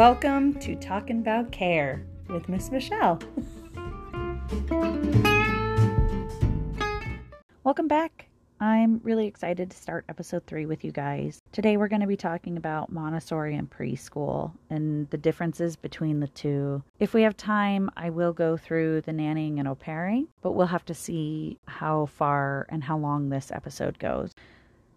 Welcome to Talking About Care with Miss Michelle. Welcome back. I'm really excited to start episode three with you guys. Today, we're going to be talking about Montessori and preschool and the differences between the two. If we have time, I will go through the nannying and au pairing, but we'll have to see how far and how long this episode goes.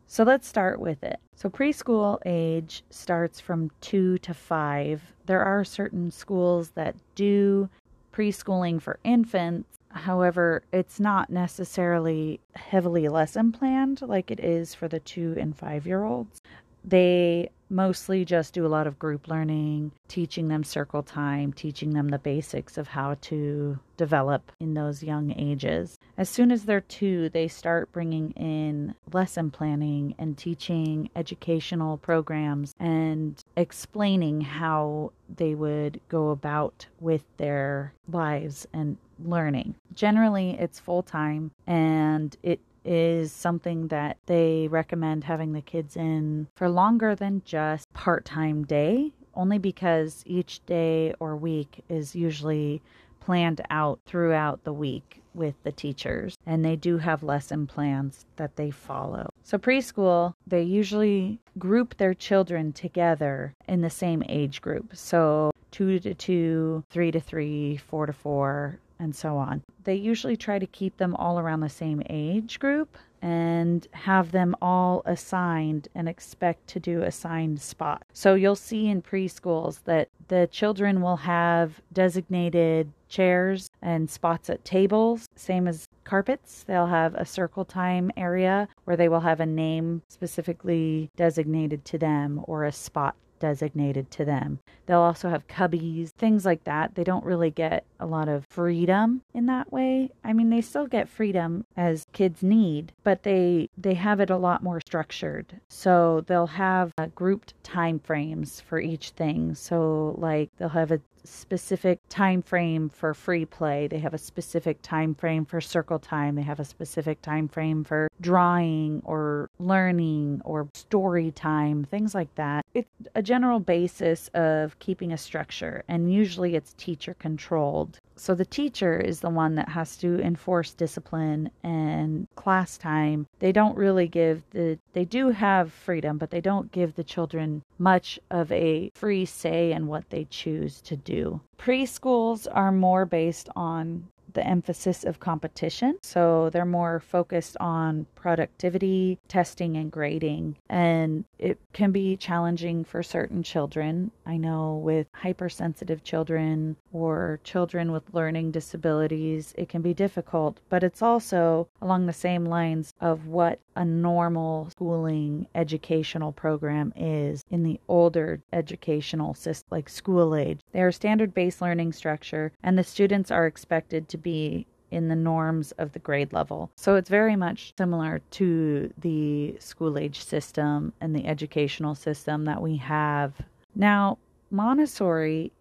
So let's start with it. So preschool age starts from two to five. There are certain schools that do preschooling for infants However, it's not necessarily heavily lesson planned like it is for the two and five year olds. They mostly just do a lot of group learning, teaching them circle time, teaching them the basics of how to develop in those young ages. As soon as they're two, they start bringing in lesson planning and teaching educational programs and explaining how they would go about with their lives and learning. Generally, it's full time and it is something that they recommend having the kids in for longer than just part time day, only because each day or week is usually planned out throughout the week with the teachers, and they do have lesson plans that they follow. So, preschool, they usually group their children together in the same age group. So, two to two, three to three, four to four, and so on. They usually try to keep them all around the same age group and have them all assigned and expect to do assigned spot. So you'll see in preschools that the children will have designated chairs and spots at tables, same as carpets. They'll have a circle time area where they will have a name specifically designated to them or a spot designated to them. They'll also have cubbies, things like that. They don't really get a lot of freedom in that way. I mean, they still get freedom as kids need, but they they have it a lot more structured. So they'll have uh, grouped time frames for each thing. So like they'll have a specific time frame for free play. They have a specific time frame for circle time. They have a specific time frame for drawing or learning or story time, things like that. It's a general basis of keeping a structure, and usually it's teacher controlled. So the teacher is the one that has to enforce discipline and class time. They don't really give the, they do have freedom, but they don't give the children much of a free say in what they choose to do. Preschools are more based on the emphasis of competition. So they're more focused on productivity, testing, and grading. And it can be challenging for certain children. I know with hypersensitive children or children with learning disabilities, it can be difficult, but it's also along the same lines of what a normal schooling educational program is in the older educational system, like school age. They are standard based learning structure, and the students are expected to be in the norms of the grade level. So it's very much similar to the school age system and the educational system that we have. Now, Montessori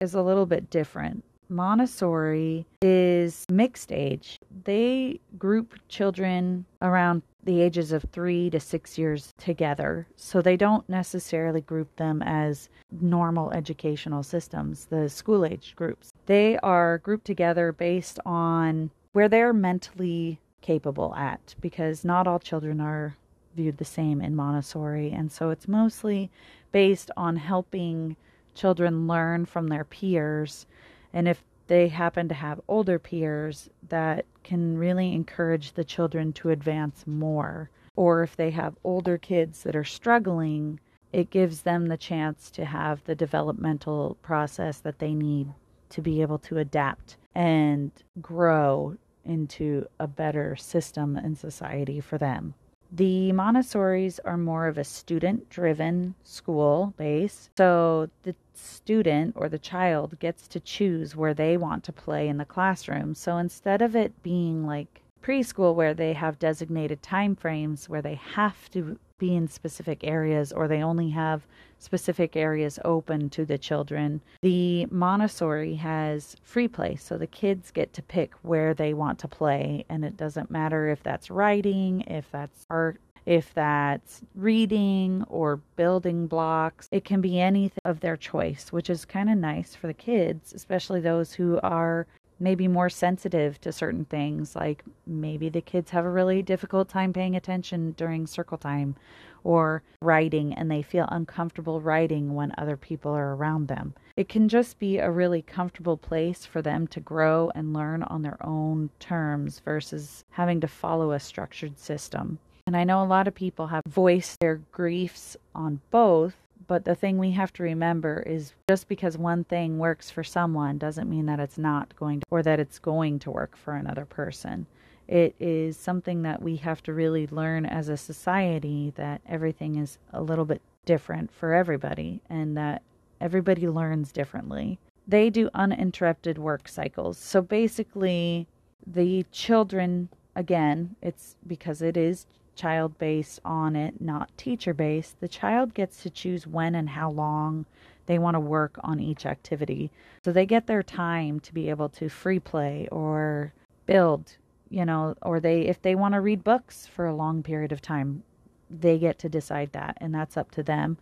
is a little bit different. Montessori is mixed age. They group children around the ages of three to six years together. So they don't necessarily group them as normal educational systems, the school age groups. They are grouped together based on where they're mentally capable at, because not all children are viewed the same in Montessori. And so it's mostly based on helping children learn from their peers. And if they happen to have older peers that can really encourage the children to advance more. Or if they have older kids that are struggling, it gives them the chance to have the developmental process that they need to be able to adapt and grow into a better system and society for them. The Montessori's are more of a student driven school base. So the student or the child gets to choose where they want to play in the classroom. So instead of it being like preschool where they have designated time frames where they have to be in specific areas or they only have specific areas open to the children. The Montessori has free play, so the kids get to pick where they want to play, and it doesn't matter if that's writing, if that's art, if that's reading or building blocks. It can be anything of their choice, which is kind of nice for the kids, especially those who are maybe more sensitive to certain things. Like maybe the kids have a really difficult time paying attention during circle time or writing and they feel uncomfortable writing when other people are around them. It can just be a really comfortable place for them to grow and learn on their own terms versus having to follow a structured system. And I know a lot of people have voiced their griefs on both, but the thing we have to remember is just because one thing works for someone doesn't mean that it's not going to, or that it's going to work for another person. It is something that we have to really learn as a society that everything is a little bit different for everybody and that everybody learns differently. They do uninterrupted work cycles. So basically, the children, again, it's because it is child based on it, not teacher based, the child gets to choose when and how long they want to work on each activity. So they get their time to be able to free play or build, you know, or they if they want to read books for a long period of time, they get to decide that and that's up to them.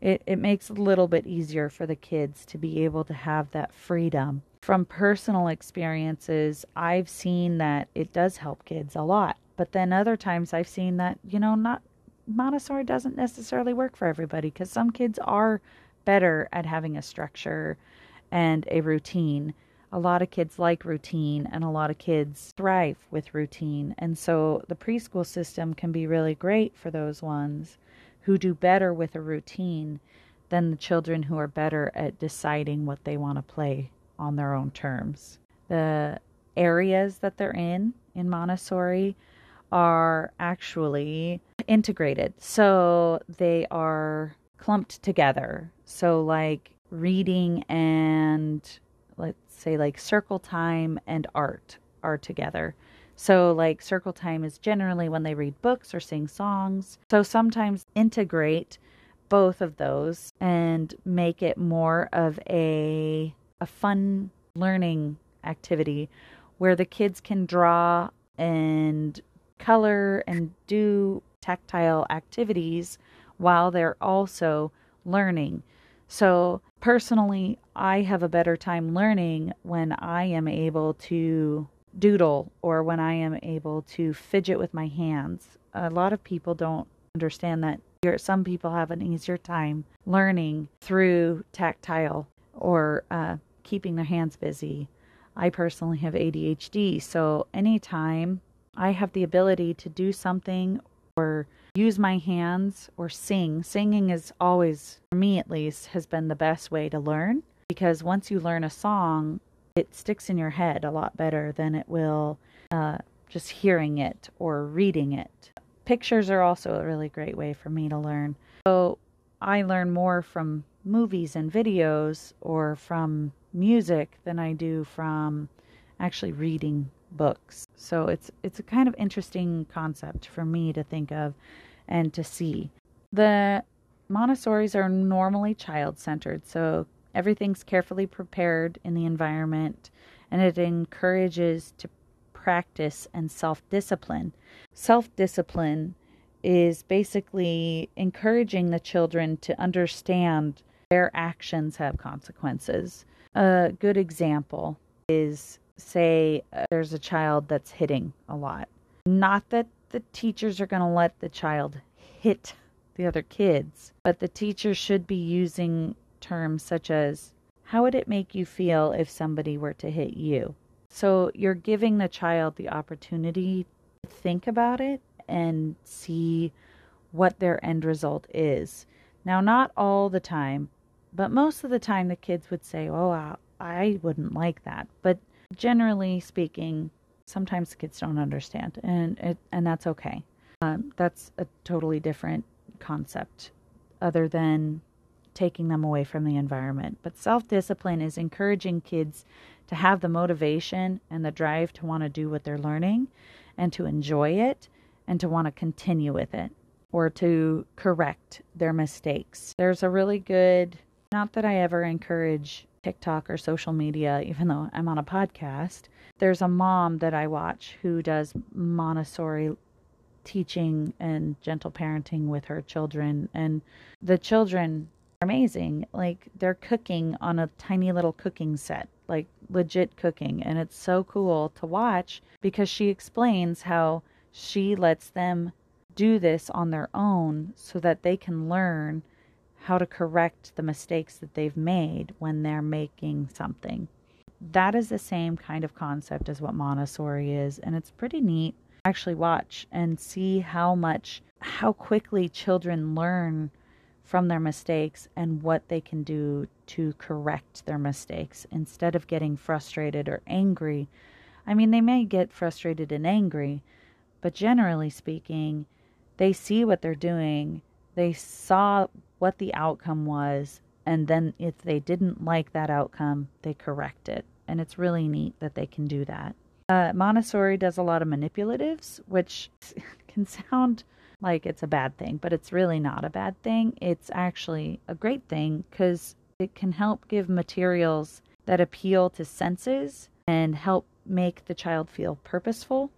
It it makes it a little bit easier for the kids to be able to have that freedom. From personal experiences, I've seen that it does help kids a lot but then other times I've seen that, you know, not Montessori doesn't necessarily work for everybody because some kids are better at having a structure and a routine. A lot of kids like routine and a lot of kids thrive with routine. And so the preschool system can be really great for those ones who do better with a routine than the children who are better at deciding what they want to play on their own terms. The areas that they're in in Montessori are actually integrated. So they are clumped together. So, like reading and let's say, like circle time and art are together. So, like circle time is generally when they read books or sing songs. So, sometimes integrate both of those and make it more of a a fun learning activity where the kids can draw and color and do tactile activities while they're also learning. So, personally, I have a better time learning when I am able to doodle or when I am able to fidget with my hands. A lot of people don't understand that some people have an easier time learning through tactile or uh, keeping their hands busy. I personally have ADHD, so anytime I have the ability to do something or use my hands or sing. Singing is always, for me at least, has been the best way to learn because once you learn a song, it sticks in your head a lot better than it will uh, just hearing it or reading it. Pictures are also a really great way for me to learn. So I learn more from movies and videos or from music than I do from actually reading books. So it's it's a kind of interesting concept for me to think of and to see. The Montessori's are normally child-centered, so everything's carefully prepared in the environment and it encourages to practice and self-discipline. Self-discipline is basically encouraging the children to understand their actions have consequences. A good example is say uh, there's a child that's hitting a lot. Not that the teachers are going to let the child hit the other kids, but the teacher should be using terms such as, How would it make you feel if somebody were to hit you? So you're giving the child the opportunity to think about it and see what their end result is. Now, not all the time, but most of the time the kids would say, Oh, I wouldn't like that. But generally speaking, sometimes kids don't understand, and it, and that's okay. Um, that's a totally different concept, other than taking them away from the environment. But self discipline is encouraging kids to have the motivation and the drive to want to do what they're learning, and to enjoy it, and to want to continue with it, or to correct their mistakes. There's a really good. Not that I ever encourage TikTok or social media, even though I'm on a podcast. There's a mom that I watch who does Montessori teaching and gentle parenting with her children. And the children are amazing. Like they're cooking on a tiny little cooking set, like legit cooking. And it's so cool to watch because she explains how she lets them do this on their own so that they can learn how to correct the mistakes that they've made when they're making something. That is the same kind of concept as what Montessori is, and it's pretty neat. Actually, watch and see how much, how quickly children learn from their mistakes and what they can do to correct their mistakes instead of getting frustrated or angry. I mean, they may get frustrated and angry, but generally speaking, they see what they're doing. They saw what the outcome was, and then if they didn't like that outcome, they correct it. And it's really neat that they can do that. Uh, Montessori does a lot of manipulatives, which can sound like it's a bad thing, but it's really not a bad thing. It's actually a great thing because it can help give materials that appeal to senses and help make the child feel purposeful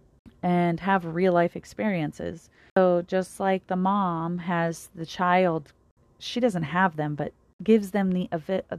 and have real life experiences. So, just like the mom has the child, she doesn't have them, but gives them the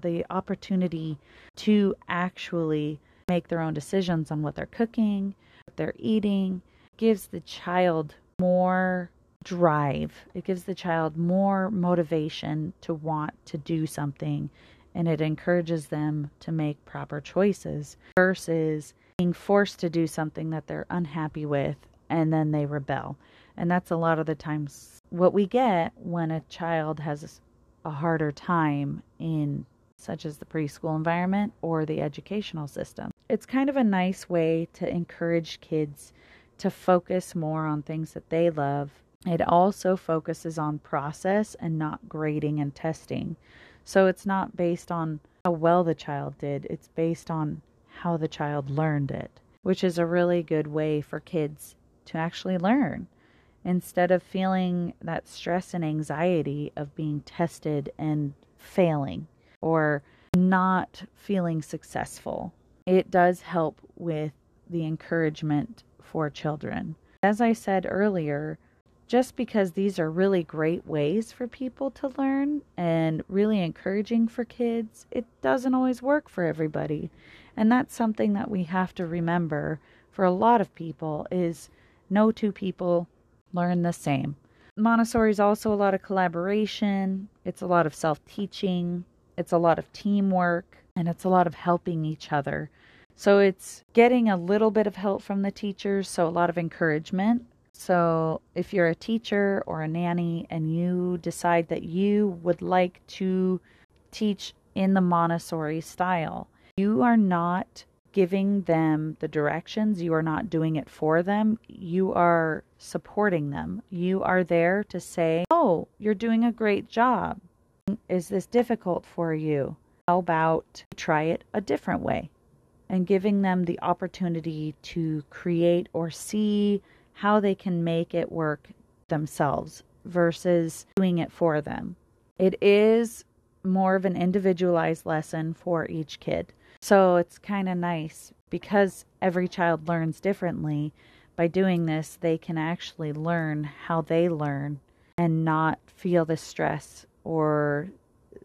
the opportunity to actually make their own decisions on what they're cooking, what they're eating, gives the child more drive. It gives the child more motivation to want to do something and it encourages them to make proper choices versus being forced to do something that they're unhappy with and then they rebel. And that's a lot of the times what we get when a child has a harder time in such as the preschool environment or the educational system. It's kind of a nice way to encourage kids to focus more on things that they love. It also focuses on process and not grading and testing. So it's not based on how well the child did, it's based on how the child learned it, which is a really good way for kids to actually learn instead of feeling that stress and anxiety of being tested and failing or not feeling successful. It does help with the encouragement for children. As I said earlier, just because these are really great ways for people to learn and really encouraging for kids, it doesn't always work for everybody. And that's something that we have to remember for a lot of people is no two people learn the same. Montessori is also a lot of collaboration, it's a lot of self-teaching, it's a lot of teamwork, and it's a lot of helping each other. So it's getting a little bit of help from the teachers, so a lot of encouragement. So if you're a teacher or a nanny and you decide that you would like to teach in the Montessori style, you are not giving them the directions, you are not doing it for them, you are supporting them. You are there to say, Oh, you're doing a great job. Is this difficult for you? How about try it a different way? And giving them the opportunity to create or see how they can make it work themselves versus doing it for them. It is more of an individualized lesson for each kid. So it's kind of nice because every child learns differently. By doing this, they can actually learn how they learn and not feel the stress or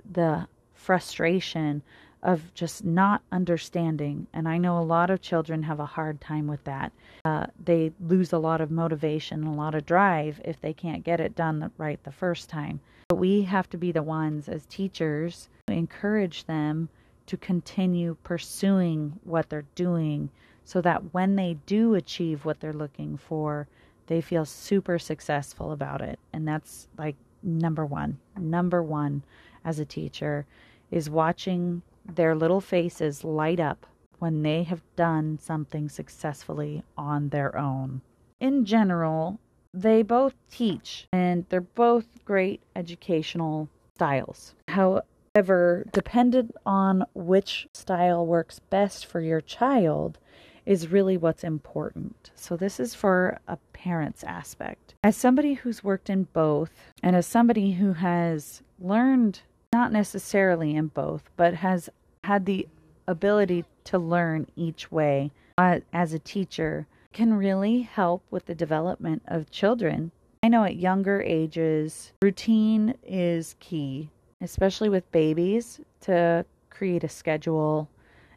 the frustration of just not understanding. And I know a lot of children have a hard time with that. Uh, they lose a lot of motivation, a lot of drive if they can't get it done right the first time. But we have to be the ones as teachers to encourage them to continue pursuing what they're doing so that when they do achieve what they're looking for, they feel super successful about it. And that's like number one. Number one as a teacher is watching their little faces light up when they have done something successfully on their own. In general, they both teach and they're both great educational styles. However, dependent on which style works best for your child is really what's important. So, this is for a parent's aspect. As somebody who's worked in both, and as somebody who has learned not necessarily in both, but has had the ability to learn each way uh, as a teacher, can really help with the development of children. I know at younger ages, routine is key, especially with babies, to create a schedule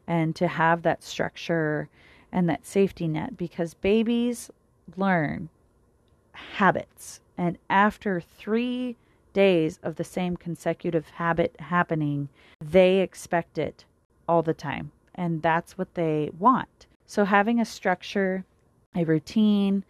and to have that structure and that safety net because babies learn habits. And after three days of the same consecutive habit happening, they expect it all the time. And that's what they want. So, having a structure, a routine,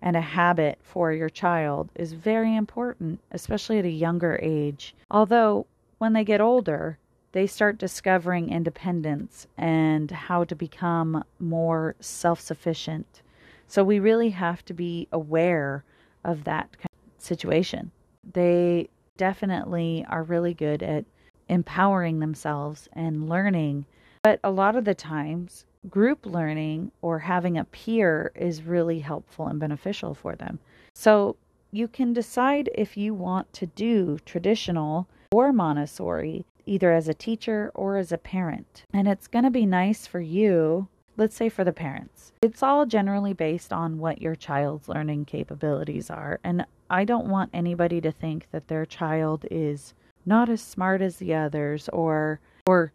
and a habit for your child is very important, especially at a younger age. Although, when they get older, they start discovering independence and how to become more self sufficient. So, we really have to be aware of that kind of situation. They definitely are really good at empowering themselves and learning. But a lot of the times, group learning or having a peer is really helpful and beneficial for them. So you can decide if you want to do traditional or Montessori, either as a teacher or as a parent. And it's going to be nice for you, let's say for the parents. It's all generally based on what your child's learning capabilities are. And I don't want anybody to think that their child is not as smart as the others or or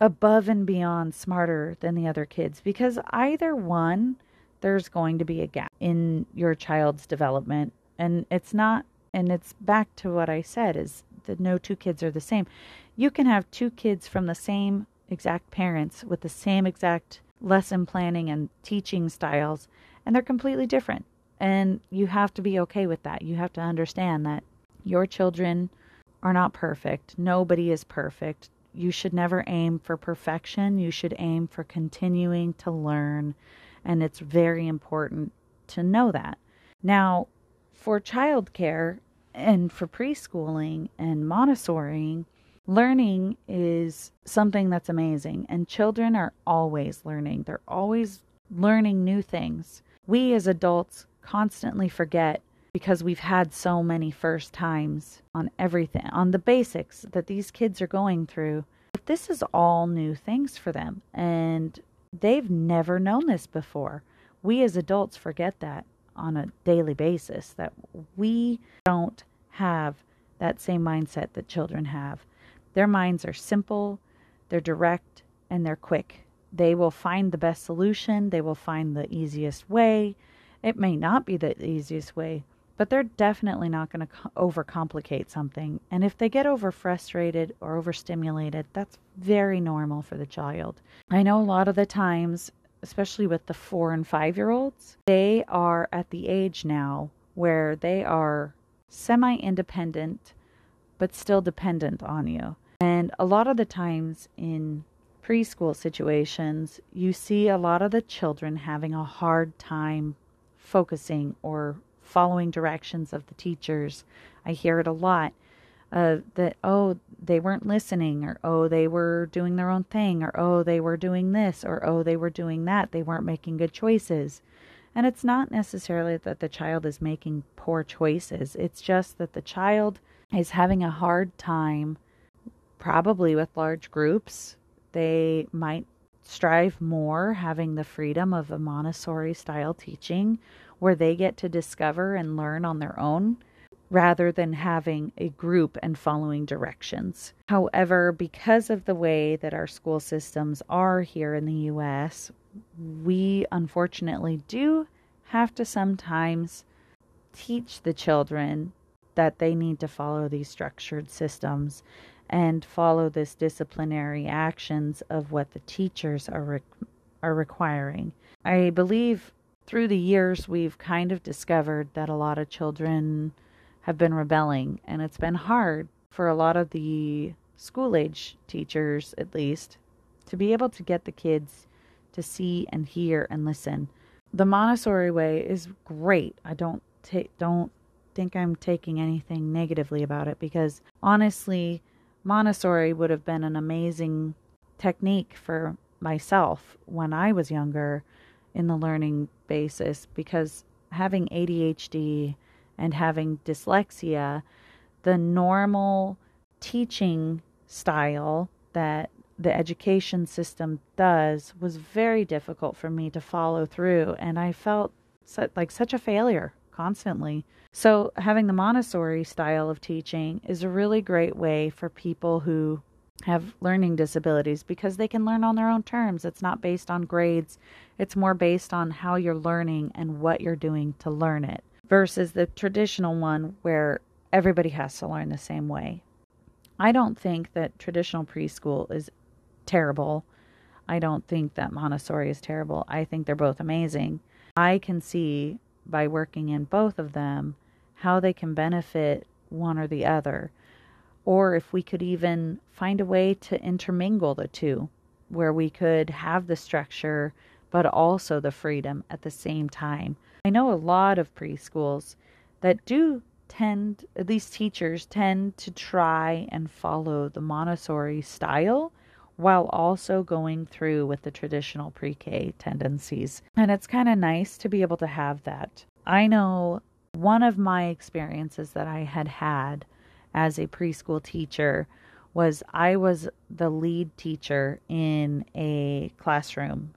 above and beyond smarter than the other kids because either one there's going to be a gap in your child's development and it's not and it's back to what I said is that no two kids are the same. You can have two kids from the same exact parents with the same exact lesson planning and teaching styles and they're completely different. And you have to be okay with that. You have to understand that your children are not perfect. Nobody is perfect you should never aim for perfection. You should aim for continuing to learn. And it's very important to know that. Now, for childcare and for preschooling and Montessori, learning is something that's amazing. And children are always learning, they're always learning new things. We as adults constantly forget because we've had so many first times on everything, on the basics that these kids are going through. But this is all new things for them, and they've never known this before. We as adults forget that on a daily basis that we don't have that same mindset that children have. Their minds are simple, they're direct, and they're quick. They will find the best solution, they will find the easiest way. It may not be the easiest way, but they're definitely not going to overcomplicate something. And if they get over frustrated or overstimulated, that's very normal for the child. I know a lot of the times, especially with the four and five year olds, they are at the age now where they are semi independent but still dependent on you. And a lot of the times in preschool situations, you see a lot of the children having a hard time focusing or following directions of the teachers. I hear it a lot. Uh, that oh they weren't listening or oh they were doing their own thing or oh they were doing this or oh they were doing that they weren't making good choices and it's not necessarily that the child is making poor choices it's just that the child is having a hard time probably with large groups they might strive more having the freedom of a montessori style teaching where they get to discover and learn on their own rather than having a group and following directions. However, because of the way that our school systems are here in the US, we unfortunately do have to sometimes teach the children that they need to follow these structured systems and follow this disciplinary actions of what the teachers are re- are requiring. I believe through the years, we've kind of discovered that a lot of children have been rebelling, and it's been hard for a lot of the school age teachers, at least, to be able to get the kids to see and hear and listen. The Montessori way is great. I don't take don't think I'm taking anything negatively about it because honestly, Montessori would have been an amazing technique for myself when I was younger in the learning basis because having ADHD and having dyslexia, the normal teaching style that the education system does was very difficult for me to follow through and I felt like such a failure constantly. So, having the Montessori style of teaching is a really great way for people who have learning disabilities because they can learn on their own terms. It's not based on grades, it's more based on how you're learning and what you're doing to learn it versus the traditional one where everybody has to learn the same way. I don't think that traditional preschool is terrible. I don't think that Montessori is terrible. I think they're both amazing. I can see by working in both of them how they can benefit one or the other. Or if we could even find a way to intermingle the two, where we could have the structure but also the freedom at the same time. I know a lot of preschools that do tend, at least teachers tend to try and follow the Montessori style while also going through with the traditional pre K tendencies. And it's kind of nice to be able to have that. I know one of my experiences that I had had as a preschool teacher was I was the lead teacher in a classroom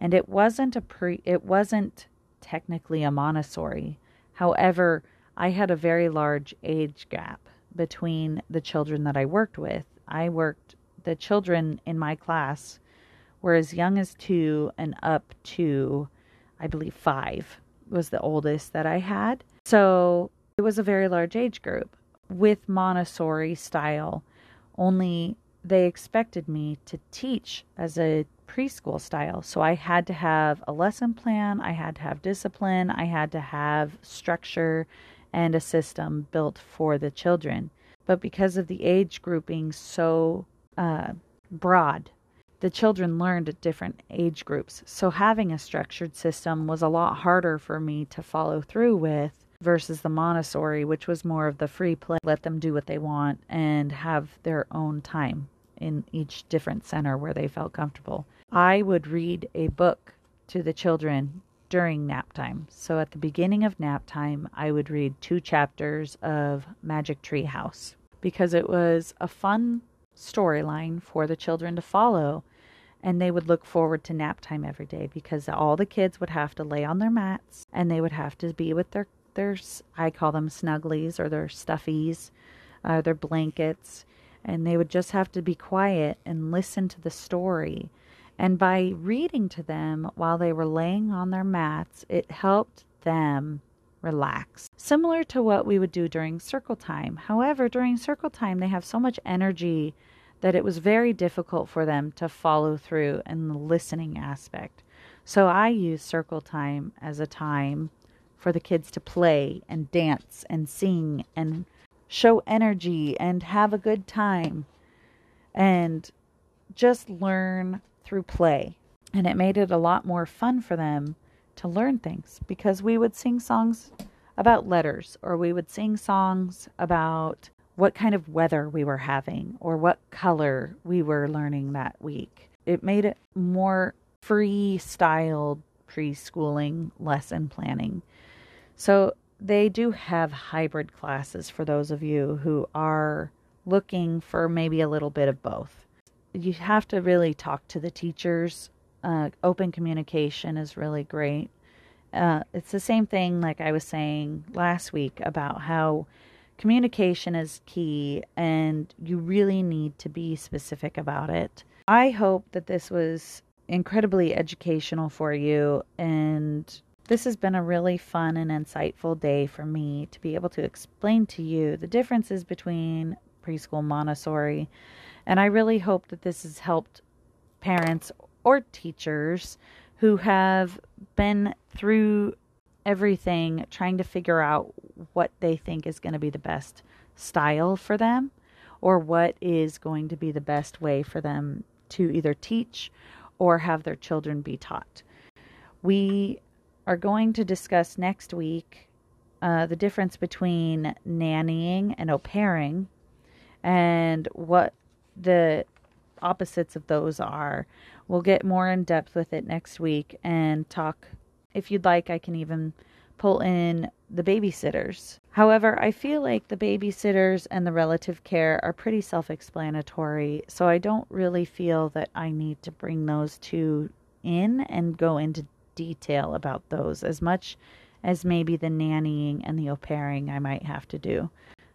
and it wasn't a pre it wasn't technically a Montessori. However, I had a very large age gap between the children that I worked with. I worked the children in my class were as young as 2 and up to I believe 5 was the oldest that I had. So, it was a very large age group with Montessori style. Only they expected me to teach as a preschool style. So I had to have a lesson plan, I had to have discipline, I had to have structure and a system built for the children. But because of the age grouping so uh, broad, the children learned at different age groups. So having a structured system was a lot harder for me to follow through with versus the Montessori, which was more of the free play, let them do what they want and have their own time in each different center where they felt comfortable. I would read a book to the children during nap time. So at the beginning of nap time, I would read two chapters of Magic Tree House because it was a fun storyline for the children to follow. And they would look forward to nap time every day because all the kids would have to lay on their mats and they would have to be with their, their I call them snugglies or their stuffies, uh, their blankets and they would just have to be quiet and listen to the story. And by reading to them while they were laying on their mats, it helped them relax. Similar to what we would do during circle time. However, during circle time, they have so much energy that it was very difficult for them to follow through in the listening aspect. So I use circle time as a time for the kids to play and dance and sing and show energy and have a good time and just learn through play. And it made it a lot more fun for them to learn things because we would sing songs about letters or we would sing songs about what kind of weather we were having or what color we were learning that week. It made it more freestyled preschooling lesson planning. So they do have hybrid classes for those of you who are looking for maybe a little bit of both. You have to really talk to the teachers. Uh, open communication is really great. Uh, it's the same thing like I was saying last week about how communication is key and you really need to be specific about it. I hope that this was incredibly educational for you and this has been a really fun and insightful day for me to be able to explain to you the differences between preschool Montessori. And I really hope that this has helped parents or teachers who have been through everything trying to figure out what they think is going to be the best style for them or what is going to be the best way for them to either teach or have their children be taught. We are going to discuss next week uh, the difference between nannying and au pairing and what the opposites of those are. We'll get more in depth with it next week and talk. If you'd like, I can even pull in the babysitters. However, I feel like the babysitters and the relative care are pretty self explanatory, so I don't really feel that I need to bring those two in and go into detail about those as much as maybe the nannying and the au pairing I might have to do.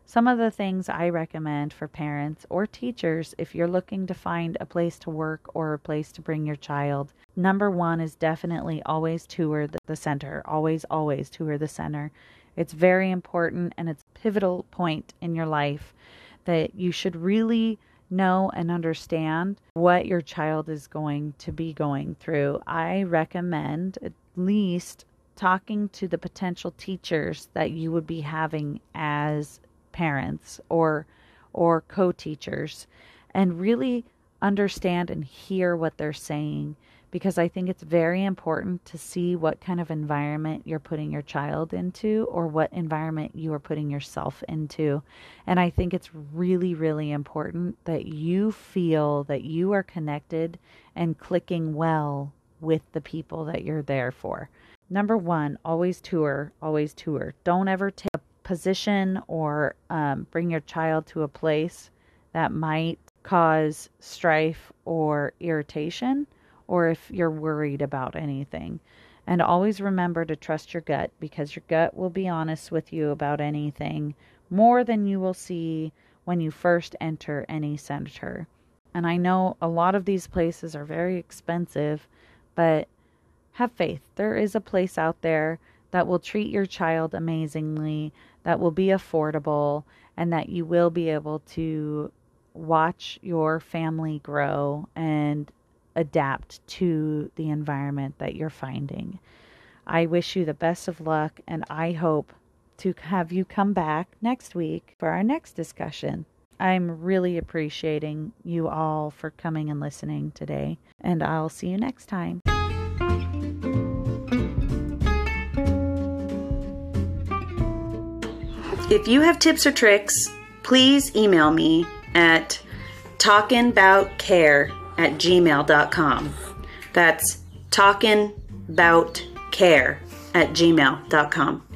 Some of the things I recommend for parents or teachers if you're looking to find a place to work or a place to bring your child. Number one is definitely always tour the center. Always, always tour the center. It's very important and it's a pivotal point in your life that you should really know and understand what your child is going to be going through. I recommend at least talking to the potential teachers that you would be having as parents or or co-teachers and really understand and hear what they're saying because I think it's very important to see what kind of environment you're putting your child into or what environment you are putting yourself into. And I think it's really, really important that you feel that you are connected and clicking well with the people that you're there for. Number one, always tour, always tour. Don't ever take position or um, bring your child to a place that might cause strife or irritation, or if you're worried about anything. And always remember to trust your gut because your gut will be honest with you about anything more than you will see when you first enter any center. And I know a lot of these places are very expensive, but have faith. There is a place out there that will treat your child amazingly, that will be affordable, and that you will be able to watch your family grow and adapt to the environment that you're finding. I wish you the best of luck, and I hope to have you come back next week for our next discussion. I'm really appreciating you all for coming and listening today, and I'll see you next time. If you have tips or tricks, please email me at talkingaboutcare at gmail.com. That's talkingaboutcare at gmail.com.